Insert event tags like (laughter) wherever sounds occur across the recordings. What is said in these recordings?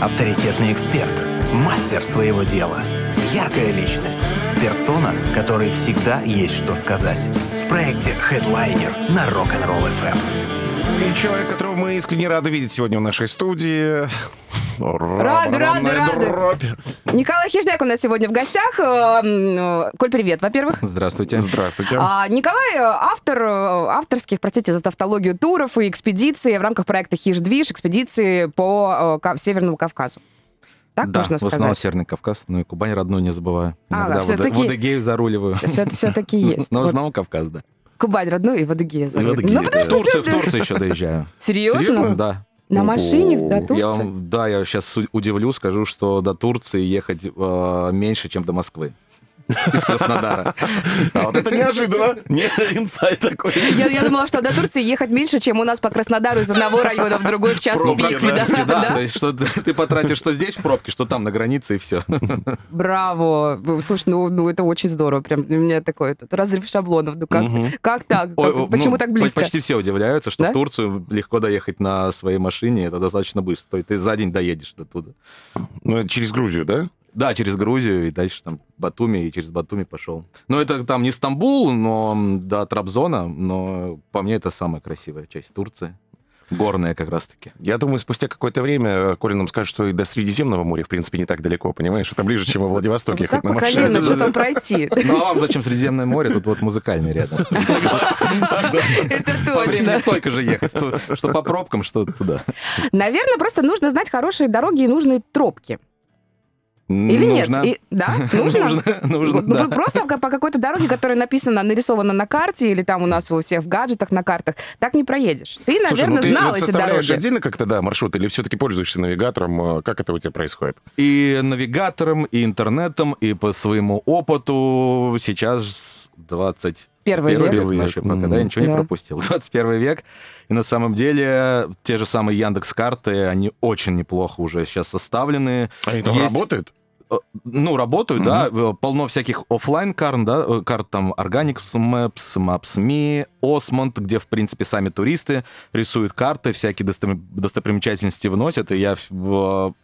Авторитетный эксперт, мастер своего дела, яркая личность, персона, которой всегда есть что сказать. В проекте Headliner на Rock'n'Roll FM. И человек, которого мы искренне рады видеть сегодня в нашей студии. Рады, рады, рады. Николай Хижняк у нас сегодня в гостях. Э, м, Коль, привет, во-первых. Здравствуйте. Здравствуйте. А, Николай э, автор э, авторских, простите за тавтологию, туров и экспедиций в рамках проекта «Хиж-движ», экспедиции по э, Северному Кавказу. Так да, можно в основном сказать? Северный Кавказ, ну и Кубань родную не забываю. Ага, Иногда в Ада- всё-таки- в Адыгею заруливаю. Все-таки (laughs) есть. Но в основном Кавказ, да. Кубань родную и в Адыгее. в Адыгее, Ну, да. В Турцию, в всё- Турцию еще доезжаю. Серьезно? Серьезно? Да. На машине до Я Турции? вам, да, я сейчас удивлю, скажу, что до Турции ехать э, меньше, чем до Москвы. Из Краснодара. А вот это неожиданно. Не, инсайт такой. Я, я думала, что до Турции ехать меньше, чем у нас по Краснодару из одного района в другой в час Пробки, пик. да, Да, Да, то есть что ты потратишь что здесь в пробке, что там на границе, и все. Браво! Слушай, ну, ну это очень здорово. Прям для меня такой этот разрыв шаблонов. Ну как, Мгм. как так? Ой, Как- о, Почему ну, так близко? Почти все удивляются, что Да? в Турцию легко доехать на своей машине, это достаточно быстро. То есть ты за день доедешь до туда. Ну, через Грузию, да? Да, через Грузию и дальше там Батуми, и через Батуми пошел. Ну, это там не Стамбул, но до Трабзона, но по мне это самая красивая часть Турции. Горная как раз-таки. Я думаю, спустя какое-то время Коля нам скажет, что и до Средиземного моря, в принципе, не так далеко, понимаешь? Это ближе, чем во Владивостоке ехать на по машине. колено, что там пройти? Ну, а вам зачем Средиземное море? Тут вот музыкальный рядом. (laughs) Это точно. не столько же ехать, что что по пробкам, что туда. Наверное, просто нужно знать хорошие дороги и нужные тропки. Или Нужно. нет? И- да? (laughs) Нужно? Нужно, нужно, Ну, да. Просто по какой-то дороге, которая написана, нарисована на карте, или там у нас у всех в гаджетах на картах, так не проедешь. Ты, Слушай, ну наверное, ты знал вот эти составляешь дороги. отдельно как-то, да, маршрут, или все-таки пользуешься навигатором? Э, Как это у тебя происходит? И навигатором, и интернетом, и по своему опыту сейчас 20 Первый век. век нашей, пока, да, я ничего не Да. пропустил. (laughs) 21 век. И на самом деле те же самые Яндекс карты, они очень неплохо уже сейчас составлены. Они там Есть- работают? Э, Ну, работают, да, э, полно всяких оффлайн карт, да, э, карт там Organic Maps, Maps.me, OsmAnd, где, в принципе, сами туристы рисуют карты, всякие досто- достопримечательности вносят, и я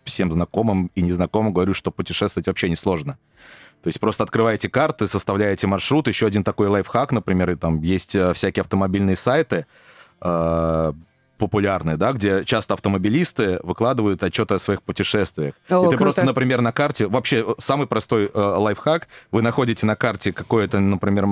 всем знакомым и незнакомым говорю, что путешествовать вообще несложно. То есть просто открываете карты, составляете маршрут. Еще один такой лайфхак, например, и там есть э, всякие автомобильные сайты, популярные, да, где часто автомобилисты выкладывают отчеты о своих путешествиях. О, и ты круто. просто, например, на карте... Вообще, э, самый простой э, лайфхак. Вы находите на карте какое-то, например,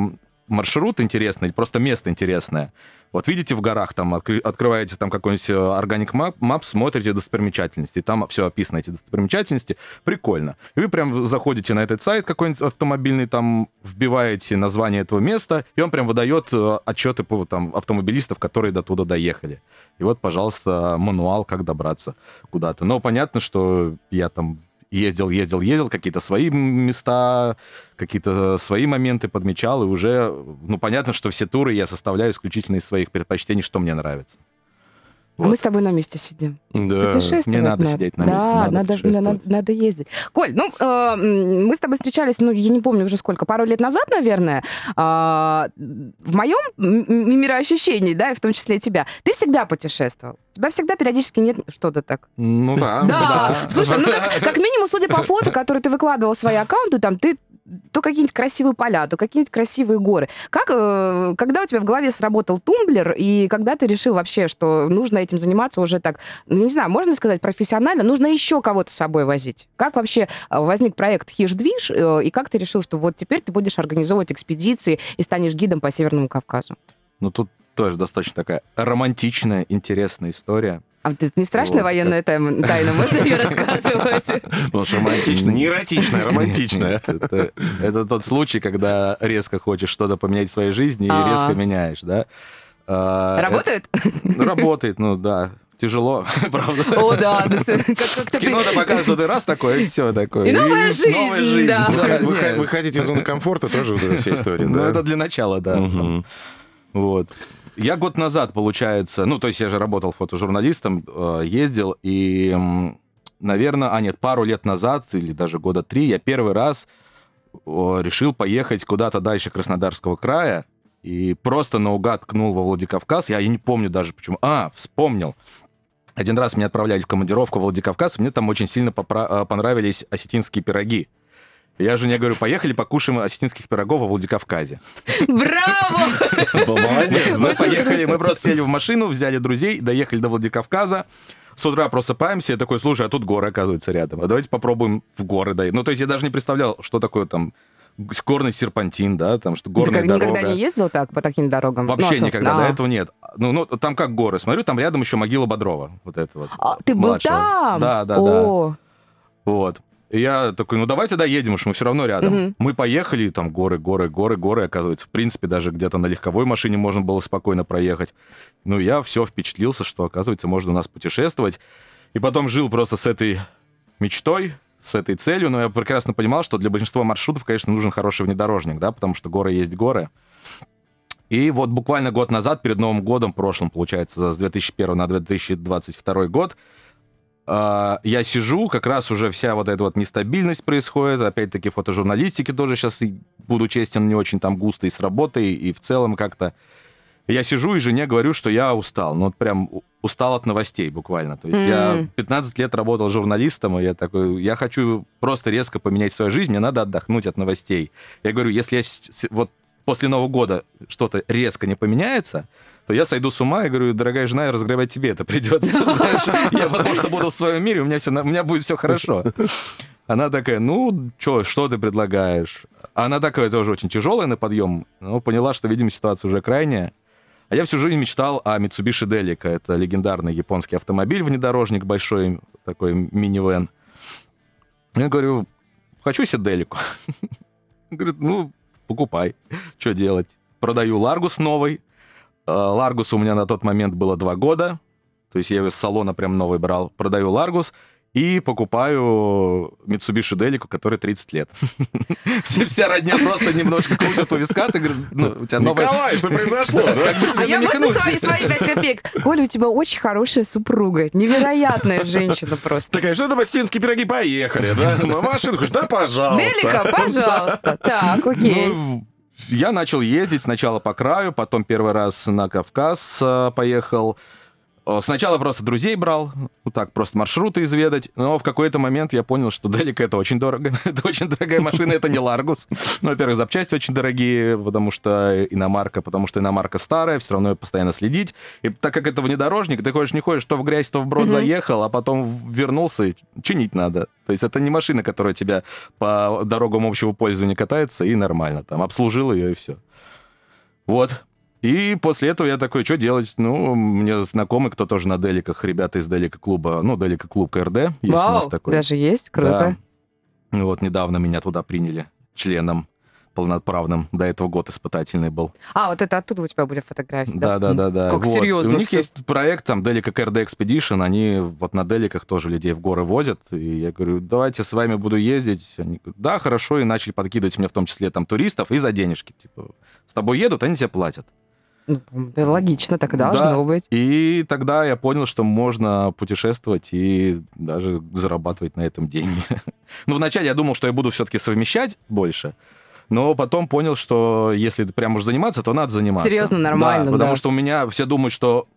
маршрут интересный, просто место интересное. Вот видите в горах, там откры- открываете там какой-нибудь э, Organic Map, Map, смотрите достопримечательности, и там все описано, эти достопримечательности. Прикольно. И вы прям заходите на этот сайт какой-нибудь автомобильный, там вбиваете название этого места, и он прям выдает э, отчеты по там автомобилистов, которые до туда доехали. И вот, пожалуйста, мануал, как добраться куда-то. Но понятно, что я там ездил, ездил, ездил, какие-то свои места, какие-то свои моменты подмечал, и уже, ну, понятно, что все туры я составляю исключительно из своих предпочтений, что мне нравится. А Мы с тобой на месте сидим. Да. Путешествовать не надо сидеть на месте, Да, надо надо, надо, надо ездить. Коль, ну, э, мы с тобой встречались, ну, я не помню уже сколько, пару лет назад, наверное. А, в моем мироощущении, да, и в том числе и тебя, ты всегда путешествовал. У тебя всегда периодически нет что-то так. Ну да, Да, слушай, ну как, как минимум, судя по (laughs) фото, которые ты выкладывал в свои аккаунты, там ты то какие-нибудь красивые поля, то какие-нибудь красивые горы. Как, э, когда у тебя в голове сработал тумблер, и когда ты решил вообще, что нужно этим заниматься уже так, ну, не знаю, можно сказать профессионально, нужно еще кого-то с собой возить? Как вообще э, возник проект «Хиш-движ», э, и как ты решил, что вот теперь ты будешь организовывать экспедиции и станешь гидом по Северному Кавказу? Ну тут тоже достаточно такая романтичная, интересная история. А это не страшная Вот, военная тайна, тайна? можно ее рассказывать? Ну, что романтично. Не эротичная, романтичная. Это, тот случай, когда резко хочешь что-то поменять в своей жизни и А. резко меняешь, да. А, Работает? это- работает, ну да. Тяжело, (laughs) правда. О, да, ну, как- как-то кино-то показывают, что ты раз такой, и все такое. И новая жизнь, да. Выходить из зоны комфорта тоже вот эта вся история, Ну, да? это для начала, да. Вот. Я год назад, получается, ну, то есть я же работал фотожурналистом, э, ездил, и, наверное, а нет, пару лет назад, или даже года три, я первый раз решил поехать куда-то дальше Краснодарского края, и просто наугад ткнул во Владикавказ, я, я не помню даже почему. А, вспомнил. Один раз меня отправляли в командировку в Владикавказ, и мне там очень сильно попра- э, понравились осетинские пироги. Я жене говорю, поехали покушаем осетинских пирогов во Владикавказе. Браво! (laughs) Молодец, Мы поехали, мы просто сели в машину, взяли друзей, доехали до Владикавказа. С утра просыпаемся, я такой, слушай, а тут горы, оказывается, рядом. А давайте попробуем в горы доехать. Ну, то есть я даже не представлял, что такое там горный серпантин, да, там, что Ты горная как, дорога. никогда не ездил так по таким дорогам? Ну, Вообще особ- никогда, А. до этого нет. Ну, ну, там как горы. Смотрю, там рядом еще могила Бодрова. Вот это вот. А, ты был младшего. там? Да, да, да. О, Вот. И я такой, ну давайте доедем, уж мы все равно рядом. Мгм. Мы поехали, там горы, горы, горы, горы, оказывается. В принципе, даже где-то на легковой машине можно было спокойно проехать. Ну, я все впечатлился, что, оказывается, можно у нас путешествовать. И потом жил просто с этой мечтой, с этой целью, но я прекрасно понимал, что для большинства маршрутов, конечно, нужен хороший внедорожник, да, потому что горы есть горы. И вот буквально год назад, перед Новым годом, прошлым, получается, с 2001 на 2022 год, я сижу, как раз уже вся вот эта вот нестабильность происходит, опять-таки фотожурналистики тоже сейчас, буду честен, не очень там густо и с работой, и в целом как-то. Я сижу и жене говорю, что я устал, ну вот прям устал от новостей буквально. То есть я М. 15 лет работал журналистом, и я такой, я хочу просто резко поменять свою жизнь, мне надо отдохнуть от новостей. Я говорю, если я вот после Нового года что-то резко не поменяется, то я сойду с ума и говорю, дорогая жена, разогревать тебе это придется. (laughs) Я потому что буду в своем мире, у меня, все, у меня будет все хорошо. Она такая, ну, чё, что ты предлагаешь? Она такая тоже очень тяжелая на подъем, но поняла, что, видимо, ситуация уже крайняя. А я всю жизнь мечтал о Mitsubishi Delica. Это легендарный японский автомобиль, внедорожник большой, такой минивэн. Я говорю, хочу себе Делику. (laughs) Говорит, ну, покупай. Что делать? Продаю Ларгус новый. Ларгус у меня на тот момент было два года. То есть я его с салона прям новый брал. Продаю Ларгус и покупаю Mitsubishi Delica, который 30 лет. (laughs) Все- Вся родня просто немножко крутят у виска. Ты говоришь, ну, у тебя новая... Николай, что произошло? да? Как бы А тебе я намекнуть? свои, свои пять копеек. Коля, у тебя очень хорошая супруга. Невероятная женщина просто. Такая, что это осетинские пироги, поехали, да? Машину, говоришь, да, пожалуйста. Нелика, пожалуйста. Так, окей. Я начал ездить сначала по краю, потом первый раз на Кавказ э, поехал. Э, Сначала просто друзей брал, ну так, просто маршруты изведать, но в какой-то момент я понял, что Делика это очень дорого, (laughs) это очень дорогая машина, это не Ларгус. Ну, во-первых, запчасти очень дорогие, потому что иномарка, потому что иномарка старая, все равно ее постоянно следить. И так как это внедорожник, ты ходишь, не ходишь, то в грязь, то в брод заехал, а потом вернулся, и чинить надо. То есть это не машина, которая тебя по дорогам общего пользования катается, и нормально. Там обслужил ее, и все. Вот. И после этого я такой, что делать? Ну, мне знакомый, кто тоже на Деликах, ребята из Делика клуба, ну, Делика клуб КРД, есть у нас Вау, такой. даже есть, круто. Да. Ну, Вот недавно меня туда приняли членом полноправным. До этого год испытательный был. А, вот это оттуда у тебя были фотографии, Да, да, да, да. Как Вот. серьезно У них всё. есть проект, там, Delica KRD Expedition, они вот на Деликах тоже людей в горы возят. И я говорю, давайте с вами буду ездить. Они говорят, да, хорошо, и начали подкидывать мне в том числе там туристов и за денежки. Типа, с тобой едут, они тебе платят. Ну, это логично, так и должно Да. быть. И тогда я понял, что можно путешествовать и даже зарабатывать на этом деньги. (laughs) Ну, вначале я думал, что я буду все-таки совмещать больше, но потом понял, что если прям уж заниматься, то надо заниматься. Серьезно, нормально, Да, потому да. что у меня все думают, что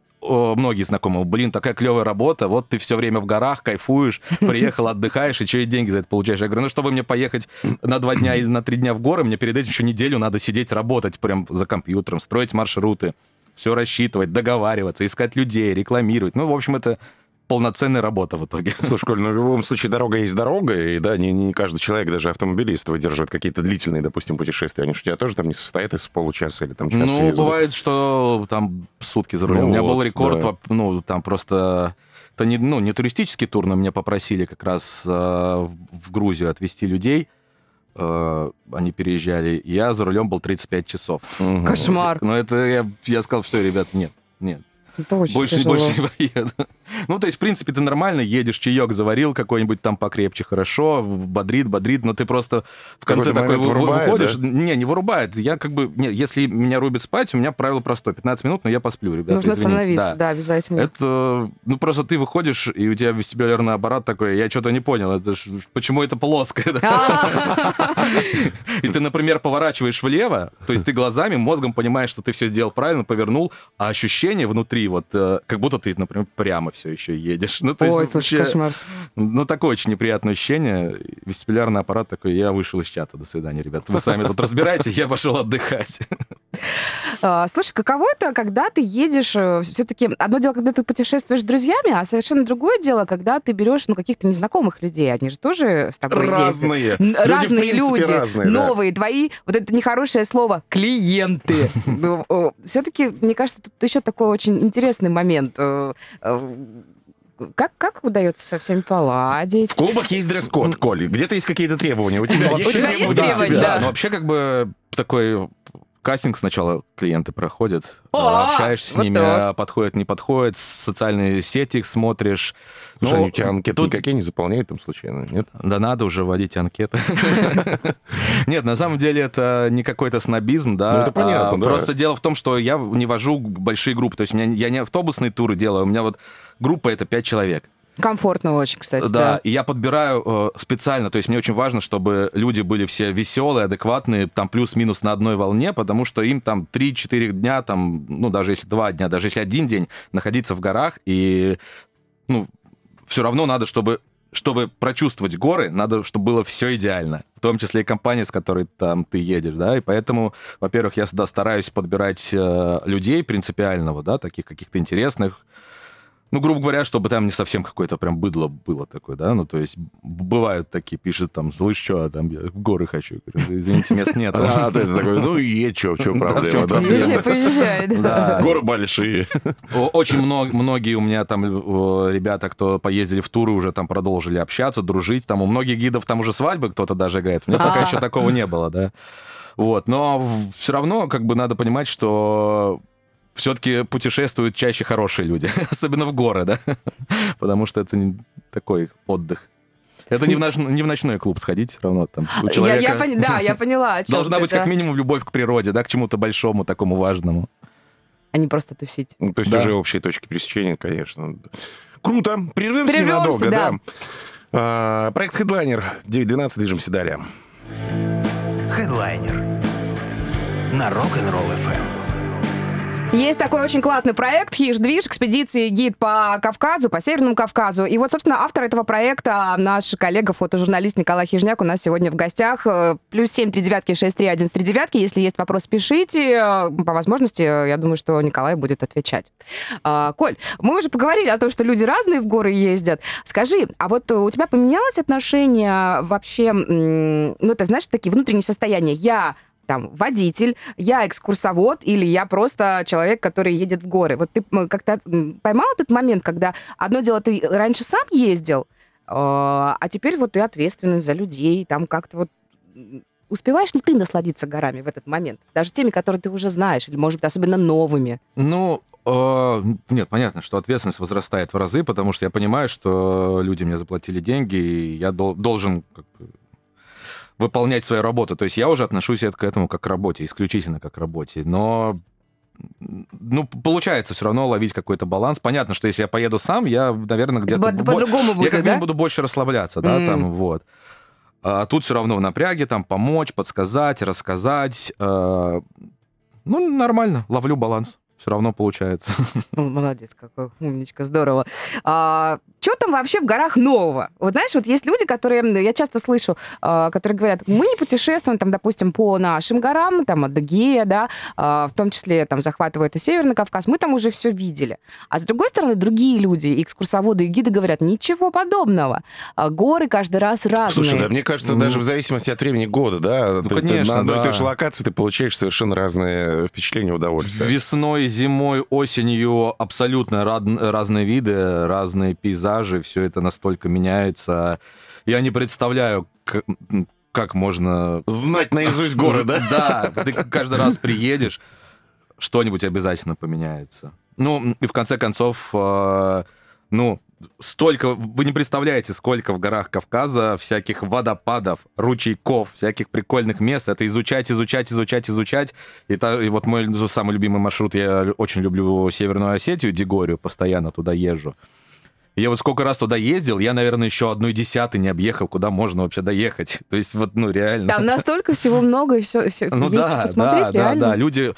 многие знакомые, блин, такая клевая работа, вот ты все время в горах, кайфуешь, приехал, отдыхаешь, и что и деньги за это получаешь. Я говорю, ну, чтобы мне поехать на два дня или на три дня в горы, мне перед этим еще неделю надо сидеть, работать прям за компьютером, строить маршруты, все рассчитывать, договариваться, искать людей, рекламировать. Ну, в общем, это полноценная работа в итоге. (laughs) Слушай, Коль, ну в любом случае дорога есть дорога, и да, не, не каждый человек, даже автомобилист, выдерживает какие-то длительные, допустим, путешествия. Они же у тебя тоже там не состоят из получаса или там часа Ну, езды. бывает, что там сутки за рулем. Ну У меня был вот, рекорд, да. ну, там просто... Это не, ну, не туристический тур, но меня попросили как раз э, в Грузию отвезти людей. Э, они переезжали. Я за рулем был 35 часов. Мгм. Кошмар. Но это я, я сказал, все, ребят, нет, нет. Это очень Больше, тяжело. больше не поеду. Ну, то есть, в принципе, ты нормально едешь, чаек заварил какой-нибудь там покрепче, хорошо, бодрит, бодрит, но ты просто в конце такой вы- вы- вырубает, выходишь. да? Не, не вырубает. Я как бы... Не, если меня рубит спать, у меня правило простое. 15 минут, но я посплю, ребята, Нужно извините. остановиться, Да. да, обязательно. Это, ну, просто ты выходишь, и у тебя вестибулярный аппарат такой, я что-то не понял, это ж- почему это плоское? А, И ты, например, поворачиваешь влево, то есть ты глазами, мозгом понимаешь, что ты все сделал правильно, повернул, а ощущение внутри внутри, вот э, как будто ты, например, прямо все еще едешь. (laughs) Ну, то Ой, есть, слушай, вообще, кошмар. ну, такое очень неприятное ощущение. Вестибулярный аппарат такой, я вышел из чата, до свидания, ребят. Вы сами тут разбирайтесь, я пошел отдыхать. (laughs) А, Слушай, каково это, когда ты едешь, все-таки одно дело, когда ты путешествуешь с друзьями, а совершенно другое дело, когда ты берешь, ну, каких-то незнакомых людей, они же тоже с тобой ездят. Разные. Люди, в разные принципе, люди, разные, да. новые, твои, вот это нехорошее слово, клиенты. (laughs) Все-таки, мне кажется, тут еще такой очень интересный момент. Э, э, Как, как удается со всеми поладить? В клубах есть дресс-код, Коль. Где-то есть какие-то требования. У тебя (laughs) Ну, есть У тебя есть требования? да. Ну, вообще, как бы, такой кастинг сначала клиенты проходят, О, общаешься с вот ними, так. а подходит, не подходит, социальные сети их смотришь. Слушай, Ну, у тебя анкеты тут- никакие не заполняют там случайно, нет? Да надо уже вводить анкеты. (laughs) Нет, на самом деле это не какой-то снобизм, да. Ну, это понятно, а да. Просто дело в том, что я не вожу большие группы. То есть я не автобусные туры делаю, у меня вот группа это 5 человек. Комфортно очень, кстати. Да, Да. и я подбираю э, специально, то есть мне очень важно, чтобы люди были все веселые, адекватные, там плюс-минус на одной волне, потому что им там 3-4 дня, там, ну даже если 2 дня, даже если один день находиться в горах, и, ну, все равно надо, чтобы чтобы прочувствовать горы, надо, чтобы было все идеально, в том числе и компания, с которой там ты едешь, да, и поэтому, во-первых, я всегда стараюсь подбирать э, людей принципиального, да, таких каких-то интересных, ну, грубо говоря, чтобы там не совсем какое-то прям быдло было такое, да, ну, то есть бывают такие, пишут там, слышь, что, там, я в горы хочу. Я говорю, извините, мест нет. А, ты такой, ну и едь, что, в чем Да, в проблема? чём да? Поезжай, поезжай. да. Горы большие. Очень мно- многие у меня там э, ребята, кто поездили в туры, уже там продолжили общаться, дружить. Там у многих гидов там уже свадьбы кто-то даже играет. У меня пока А. еще такого не было, да. Вот, но все равно как бы надо понимать, что все-таки путешествуют чаще хорошие люди, (laughs) особенно в горы, да, (laughs) потому что это не такой отдых. Это не в, наш- не в ночной клуб сходить, все равно там у Я, человека я пони- да, я (laughs) поняла. должна быть да. как минимум любовь к природе, да, к чему-то большому, такому важному. А не просто тусить. Ну, то есть Да. уже общие точки пересечения, конечно. Круто. Прервемся, Прервемся, ненадолго, да. да. А, проект Headliner 9.12, движемся далее. Хедлайнер на Rock'n'Roll FM. Есть такой очень классный проект «Хиш-движ», экспедиции гид по Кавказу, по Северному Кавказу. И вот, собственно, автор этого проекта, наш коллега, фотожурналист Николай Хижняк у нас сегодня в гостях. Э, Плюс семь три девятки, шесть три один три девятки. Если есть вопрос, пишите. Э, По возможности, э, я думаю, что Николай будет отвечать. Коль, мы уже поговорили о том, что люди разные в горы ездят. Скажи, а вот у тебя поменялось отношение вообще, ну, ты знаешь, такие внутренние состояния? Я там водитель, я экскурсовод или я просто человек, который едет в горы. Вот ты как-то поймал этот момент, когда одно дело ты раньше сам ездил, э, а теперь вот ты ответственный за людей, там как-то вот успеваешь ли ты насладиться горами в этот момент? Даже теми, которые ты уже знаешь, или, может быть, особенно новыми. Ну, э, нет, понятно, что ответственность возрастает в разы, потому что я понимаю, что люди мне заплатили деньги, и я дол- должен как бы, выполнять свою работу. То есть я уже отношусь к этому как к работе, исключительно как к работе. Но ну, получается все равно ловить какой-то баланс. Понятно, что если я поеду сам, я, наверное, где-то... По- По-другому я будет, как минимум да? буду больше расслабляться, да, М. там, вот. А тут все равно в напряге, там, помочь, подсказать, рассказать. э, ну, нормально, ловлю баланс. Все равно получается. Ну, молодец, какой умничка, здорово. Что там вообще в горах нового? Вот знаешь, вот есть люди, которые, я часто слышу, а, которые говорят, мы не путешествуем, там, допустим, по нашим горам, там, Адыгея, да, а, в том числе там захватывают и Северный Кавказ, мы там уже все видели. А с другой стороны, другие люди, экскурсоводы и гиды говорят, ничего подобного. А, горы каждый раз разные. Слушай, да, мне кажется, Ну. даже в зависимости от времени года, да, ты- ты конечно, на одной и той да. же локации ты получаешь совершенно разные впечатления, удовольствия. Весной, зимой, осенью абсолютно рад- разные виды, разные пейзажи, все это настолько меняется. Я не представляю, как можно... Знать наизусть горы, да? Да, ты каждый раз приедешь, что-нибудь обязательно поменяется. Ну, и в конце концов, э, ну, столько, вы не представляете, сколько в горах Кавказа всяких водопадов, ручейков, всяких прикольных мест. Это изучать, изучать, изучать, изучать. И, та- и вот мой самый любимый маршрут, я очень люблю Северную Осетию, Дегорию, постоянно туда езжу. Я вот сколько раз туда ездил, я, наверное, еще одной десятой не объехал, куда можно вообще доехать. (laughs) То есть вот, ну, реально. Там настолько всего много, и все, все Ну есть да, что посмотреть, да, да, реально. да. Люди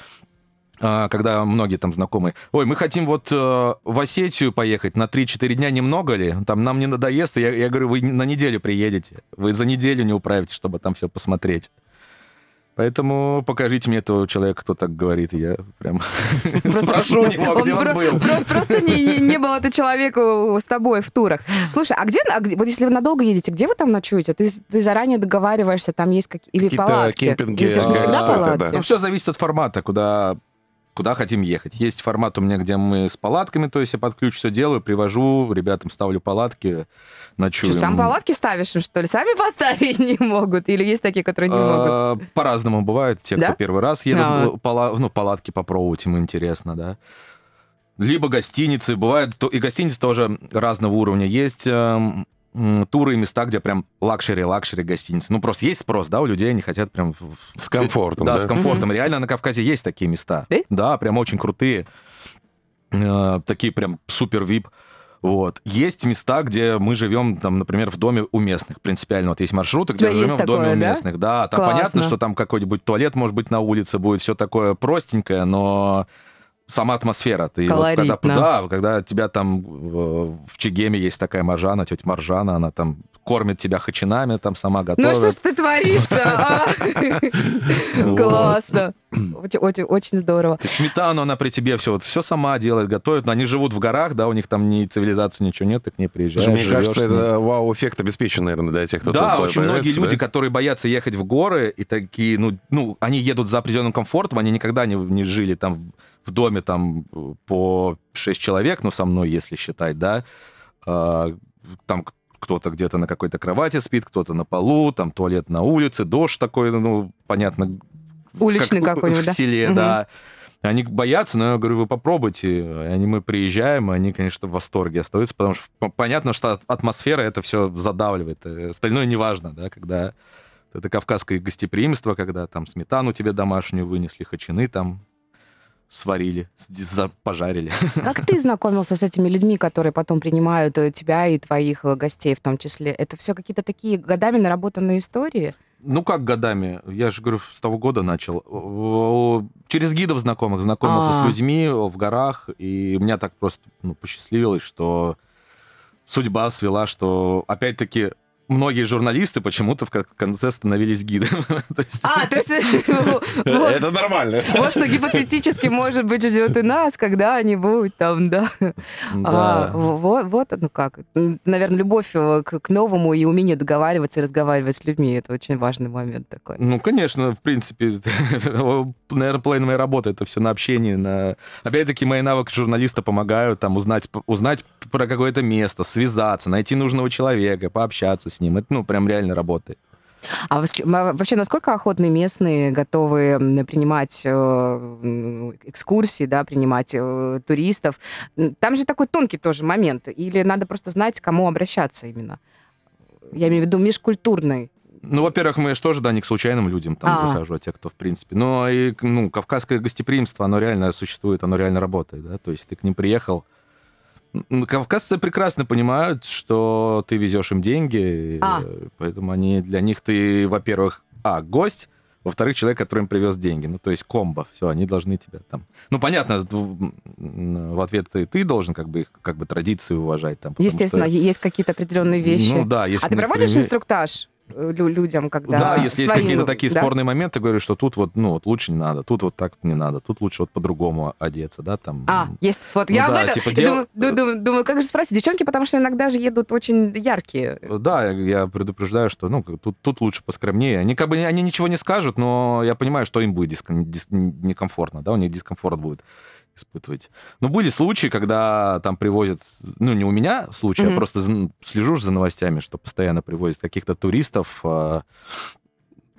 а, когда многие там знакомые, ой, мы хотим вот э, в Осетию поехать на 3-4 дня, немного ли? Там нам не надоест. И Я, я говорю, вы на неделю приедете. Вы за неделю не управите, чтобы там все посмотреть. Поэтому покажите мне этого человека, кто так говорит. и Я прям (laughs) спрошу у него, где он был. про- Просто не, не- не был это человеку с тобой в турах. Слушай, а где, а где- вот если вы надолго едете, где вы там ночуете? Ты, заранее договариваешься, там есть какие или Какие-то палатки? кемпинги, это же не а, всегда палатки? Ну, все зависит от формата, куда, куда хотим ехать. Есть формат у меня, где мы с палатками, то есть я под ключ все делаю, привожу, ребятам ставлю палатки, ночуем. Что, сам палатки ставишь что ли? Сами поставить (laughs) не могут? Или есть такие, которые не могут? А, По-разному бывает. Те, кто первый раз едут, А. ну, ну, палатки попробовать, им интересно, да. Либо гостиницы. Бывает, то- и гостиницы тоже разного уровня. Есть эм, туры и места, где прям luxury-luxury гостиницы. Ну, просто есть спрос, да, у людей, они хотят прям... С комфортом, Да, да? с комфортом. Реально на Кавказе есть такие места. Да? Да, прям очень крутые. Э, Такие прям супер VIP. Вот. Есть места, где мы живем, там, например, в доме у местных. Принципиально вот есть маршруты, где есть живем в доме такое, у да? местных. Да, там Классно. понятно, что там какой-нибудь туалет, может быть, на улице будет, все такое простенькое, но сама атмосфера. Ты вот когда, Колоритно. да, когда тебя там э, в Чегеме есть такая Маржана, тетя Маржана, она там кормит тебя хачинами, там сама Ну готовит. что ж ты творишь-то? а? (laughs) Классно. Очень, здорово. Сметану она при тебе все, вот все сама делает, готовит. Но они живут в горах, да, у них там ни цивилизации, ничего нет, ты к ней приезжаешь. Мне кажется, это вау-эффект обеспечен, наверное, для тех, кто Да, очень многие люди, да? которые боятся ехать в горы, и такие, ну, ну, они едут за определенным комфортом, они никогда не, не жили там в, доме там по 6 человек, ну, со мной, если считать, да, А, там кто-то где-то на какой-то кровати спит, кто-то на полу, там туалет на улице, дождь такой, ну, понятно, в- Уличный как- какой-нибудь, в да? селе, Мгм. да. Они боятся, но я говорю, вы попробуйте. Они, мы приезжаем, и они, конечно, в восторге остаются, потому что понятно, что атмосфера это все задавливает. э, Остальное не важно, да, когда это кавказское гостеприимство, когда там сметану тебе домашнюю вынесли, хачины там сварили, пожарили. (laughs) Как ты знакомился с этими людьми, которые потом принимают э, тебя и твоих э, гостей в том числе? Это все какие-то такие годами наработанные истории? Ну, как годами? Я же, говорю, с того года начал. Через гидов знакомых знакомился А. с людьми в горах, и меня так просто ну, посчастливилось, что судьба свела, что, опять-таки, многие журналисты почему-то в конце становились (laughs) есть- А, то есть (laughs) Это нормально. вот что гипотетически, может быть, ждет и нас когда-нибудь там, да. А, Да. Вот, ну как. Наверное, любовь э, к, к новому и умение договариваться и разговаривать с людьми. Это очень важный момент такой. Ну, конечно, в принципе, (laughs) наверное, половина моей работы это все на общении. На... Опять-таки, мои навыки журналиста помогают там узнать, узнать про какое-то место, связаться, найти нужного человека, пообщаться с ним. Это, ну, прям реально работает. А вообще, насколько охотные местные готовы принимать э, экскурсии, да, принимать э, туристов? Там же такой тонкий тоже момент. Или надо просто знать, к кому обращаться именно? Я имею в виду межкультурный. Ну, во-первых, мы же тоже, да, не к случайным людям там А. захожу, а те, кто, в принципе. Но и, ну, кавказское гостеприимство, оно реально существует, оно реально работает, да. То есть ты к ним приехал. Кавказцы прекрасно понимают, что ты везешь им деньги, А. поэтому они для них ты, во-первых, а, гость, во-вторых, человек, который им привез деньги. Ну, то есть комбо. Все, они должны тебя там... Ну, понятно, в ответ ты, ты должен как бы их, как бы традиции уважать. Там, Естественно, что- есть какие-то определенные вещи. Ну, да, если а ты проводишь инструктаж людям, когда Да, если есть своим, какие-то такие да? спорные моменты, говорю, что тут вот, ну, вот лучше не надо, тут вот так не надо, тут лучше вот по-другому одеться, да, там. А, есть. Вот Ну я да, об этом типа дел- думаю, ду- думаю, думаю, как же спросить. Девчонки, потому что иногда же едут очень яркие. Да, я, предупреждаю, что, ну, тут, тут лучше поскромнее. Они как бы, они ничего не скажут, но я понимаю, что им будет диском- дис- некомфортно, да, у них дискомфорт будет испытывать. Но были случаи, когда там привозят, ну, не у меня случай, Мгм. я просто за- слежу за новостями, что постоянно привозят каких-то туристов, а,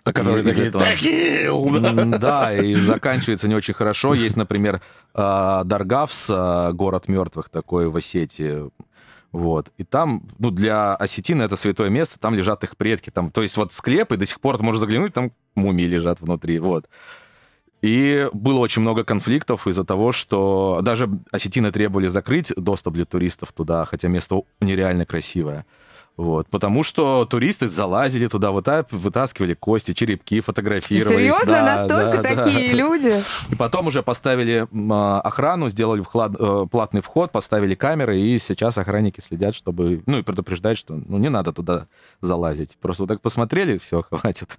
Которые такие, этого. «Такил!» да. И заканчивается не очень хорошо. Есть, например, а, Даргавс, а, город мертвых такой в Осетии. Вот. И там, ну, для осетина это святое место, там лежат их предки. Там, то есть вот склеп, и до сих пор ты можешь заглянуть, там мумии лежат внутри. Вот. И было очень много конфликтов из-за того, что даже осетины требовали закрыть доступ для туристов туда, хотя место нереально красивое. Вот, потому что туристы залазили туда, выта- вытаскивали кости, черепки, фотографировались. Серьезно? Да, Настолько да, да. такие (laughs) люди? И потом уже поставили а, охрану, сделали вклад- э, платный вход, поставили камеры, и сейчас охранники следят, чтобы, ну, и предупреждают, что ну, не надо туда залазить. Просто вот так посмотрели, все, (laughs) хватит.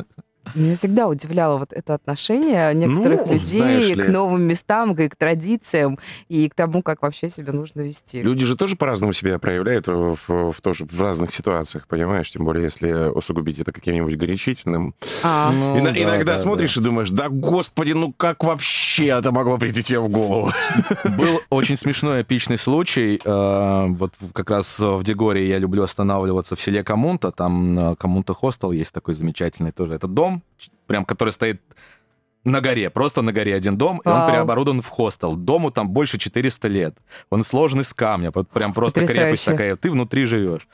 Меня всегда удивляло вот это отношение некоторых Ну, людей к новым местам, и к традициям, и к тому, как вообще себя нужно вести. Люди же тоже по-разному себя проявляют в, в- в тоже в разных ситуациях, понимаешь? Тем более, если усугубить это каким-нибудь горячительным. А, Ну, Ина- да, иногда да, смотришь и думаешь, да господи, ну как вообще это могло прийти тебе в голову? да. (laughs) Был очень смешной эпичный случай. э, Вот как раз в Дегоре я люблю останавливаться в селе Коммунта. Там э, Коммунта хостел есть такой замечательный тоже. Это дом, прям который стоит на горе, просто на горе один дом, и он Вау. переоборудован в хостел. Дому там больше 400 лет. Он сложен из камня, вот прям просто крепость Потрясающе. такая. Ты внутри живешь.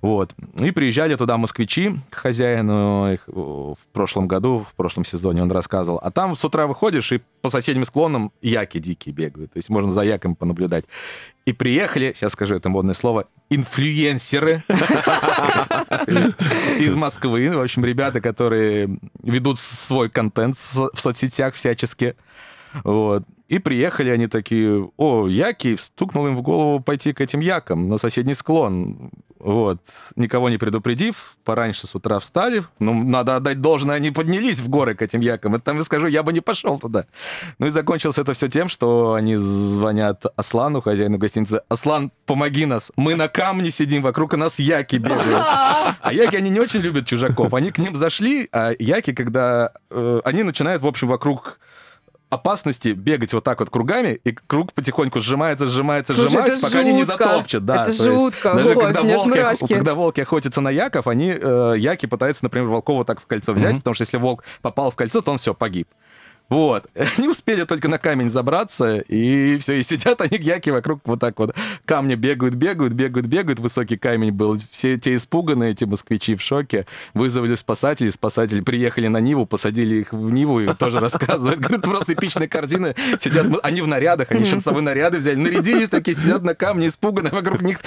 Вот. И приезжали туда москвичи к хозяину их в прошлом году, в прошлом сезоне он рассказывал. А там с утра выходишь, и по соседним склонам яки дикие бегают. То есть можно за яками понаблюдать. И приехали, сейчас скажу это модное слово, инфлюенсеры (laughs) (laughs) из Москвы. В общем, ребята, которые ведут свой контент в соцсетях всячески. Вот. И приехали они такие, о, яки, стукнул им в голову пойти к этим якам на соседний склон. Вот. Никого не предупредив, пораньше с утра встали. Ну, надо отдать должное, они поднялись в горы к этим якам. Это там я скажу, я бы не пошел туда. Ну и закончилось это все тем, что они звонят Аслану, хозяину гостиницы. Аслан, помоги нас. Мы на камне сидим, вокруг нас яки бегают. (laughs) А яки, они не очень любят чужаков. Они к ним зашли, а яки, когда... э, они начинают, в общем, вокруг опасности бегать вот так вот кругами, и круг потихоньку сжимается, сжимается, Слушай, сжимается, пока они не жутко. затопчут. Да, Это то есть жутко. Даже Ой, когда, волки, мурашки. когда волки охотятся на яков, они, э, яки пытаются, например, волков вот так в кольцо взять, Мгм. потому что если волк попал в кольцо, то он все, погиб. Вот. (laughs) Они успели только на камень забраться, и все, и сидят они, яки, вокруг вот так вот камни бегают, бегают, бегают, бегают. Высокий камень был. Все те испуганные, эти москвичи в шоке. Вызвали спасателей, спасатели приехали на Ниву, посадили их в Ниву и тоже (laughs) рассказывают. Говорят, просто эпичные картины. Сидят, они в нарядах, они шансовые наряды взяли, нарядились такие, сидят на камне, испуганные, вокруг них